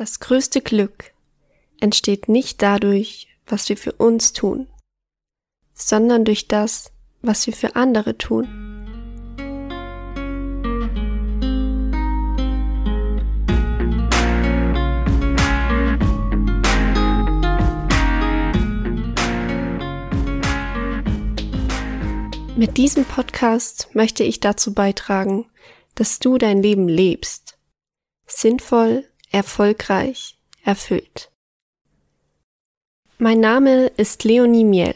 Das größte Glück entsteht nicht dadurch, was wir für uns tun, sondern durch das, was wir für andere tun. Mit diesem Podcast möchte ich dazu beitragen, dass du dein Leben lebst. Sinnvoll, erfolgreich, erfüllt. Mein Name ist Leonie Miel.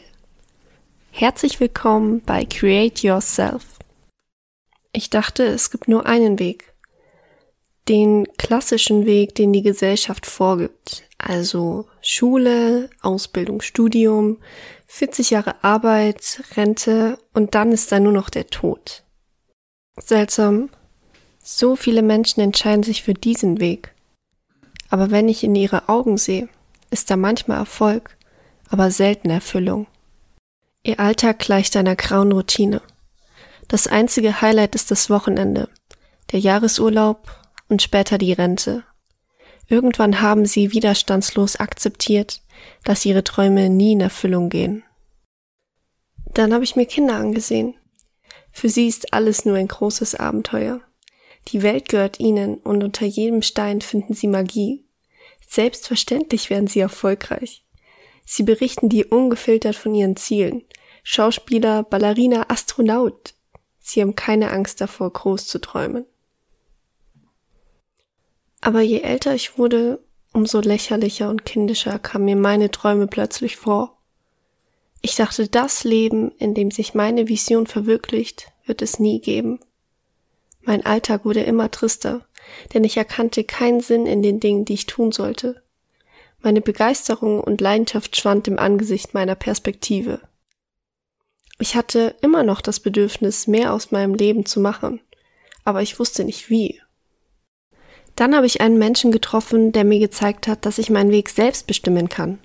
Herzlich willkommen bei Create Yourself. Ich dachte, es gibt nur einen Weg. Den klassischen Weg, den die Gesellschaft vorgibt. Also Schule, Ausbildung, Studium, 40 Jahre Arbeit, Rente und dann ist da nur noch der Tod. Seltsam. So viele Menschen entscheiden sich für diesen Weg. Aber wenn ich in ihre Augen sehe, ist da manchmal Erfolg, aber selten Erfüllung. Ihr Alltag gleicht einer grauen Routine. Das einzige Highlight ist das Wochenende, der Jahresurlaub und später die Rente. Irgendwann haben sie widerstandslos akzeptiert, dass ihre Träume nie in Erfüllung gehen. Dann habe ich mir Kinder angesehen. Für sie ist alles nur ein großes Abenteuer. Die Welt gehört ihnen und unter jedem Stein finden sie Magie. Selbstverständlich werden sie erfolgreich. Sie berichten dir ungefiltert von ihren Zielen. Schauspieler, Ballerina, Astronaut. Sie haben keine Angst davor, groß zu träumen. Aber je älter ich wurde, umso lächerlicher und kindischer kamen mir meine Träume plötzlich vor. Ich dachte, das Leben, in dem sich meine Vision verwirklicht, wird es nie geben. Mein Alltag wurde immer trister, denn ich erkannte keinen Sinn in den Dingen, die ich tun sollte. Meine Begeisterung und Leidenschaft schwand im Angesicht meiner Perspektive. Ich hatte immer noch das Bedürfnis, mehr aus meinem Leben zu machen, aber ich wusste nicht wie. Dann habe ich einen Menschen getroffen, der mir gezeigt hat, dass ich meinen Weg selbst bestimmen kann.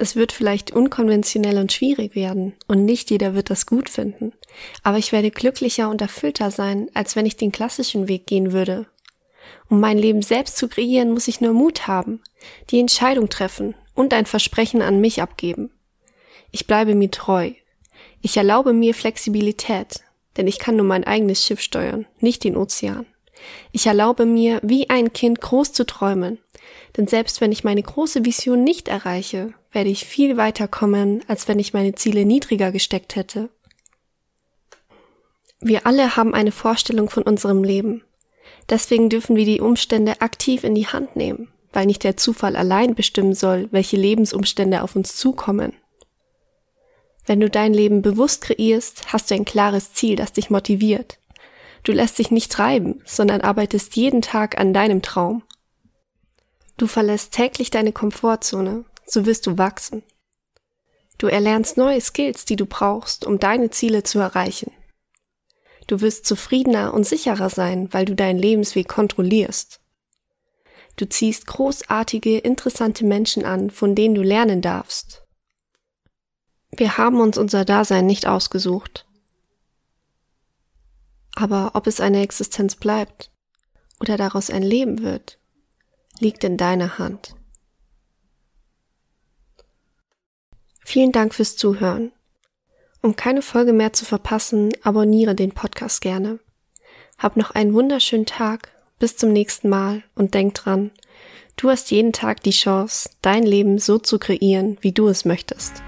Es wird vielleicht unkonventionell und schwierig werden, und nicht jeder wird das gut finden, aber ich werde glücklicher und erfüllter sein, als wenn ich den klassischen Weg gehen würde. Um mein Leben selbst zu kreieren, muss ich nur Mut haben, die Entscheidung treffen und ein Versprechen an mich abgeben. Ich bleibe mir treu. Ich erlaube mir Flexibilität, denn ich kann nur mein eigenes Schiff steuern, nicht den Ozean. Ich erlaube mir, wie ein Kind groß zu träumen, denn selbst wenn ich meine große Vision nicht erreiche, werde ich viel weiter kommen, als wenn ich meine Ziele niedriger gesteckt hätte. Wir alle haben eine Vorstellung von unserem Leben. Deswegen dürfen wir die Umstände aktiv in die Hand nehmen, weil nicht der Zufall allein bestimmen soll, welche Lebensumstände auf uns zukommen. Wenn du dein Leben bewusst kreierst, hast du ein klares Ziel, das dich motiviert. Du lässt dich nicht treiben, sondern arbeitest jeden Tag an deinem Traum. Du verlässt täglich deine Komfortzone, so wirst du wachsen. Du erlernst neue Skills, die du brauchst, um deine Ziele zu erreichen. Du wirst zufriedener und sicherer sein, weil du deinen Lebensweg kontrollierst. Du ziehst großartige, interessante Menschen an, von denen du lernen darfst. Wir haben uns unser Dasein nicht ausgesucht. Aber ob es eine Existenz bleibt oder daraus ein Leben wird, liegt in deiner Hand. Vielen Dank fürs Zuhören. Um keine Folge mehr zu verpassen, abonniere den Podcast gerne. Hab noch einen wunderschönen Tag, bis zum nächsten Mal und denk dran, du hast jeden Tag die Chance, dein Leben so zu kreieren, wie du es möchtest.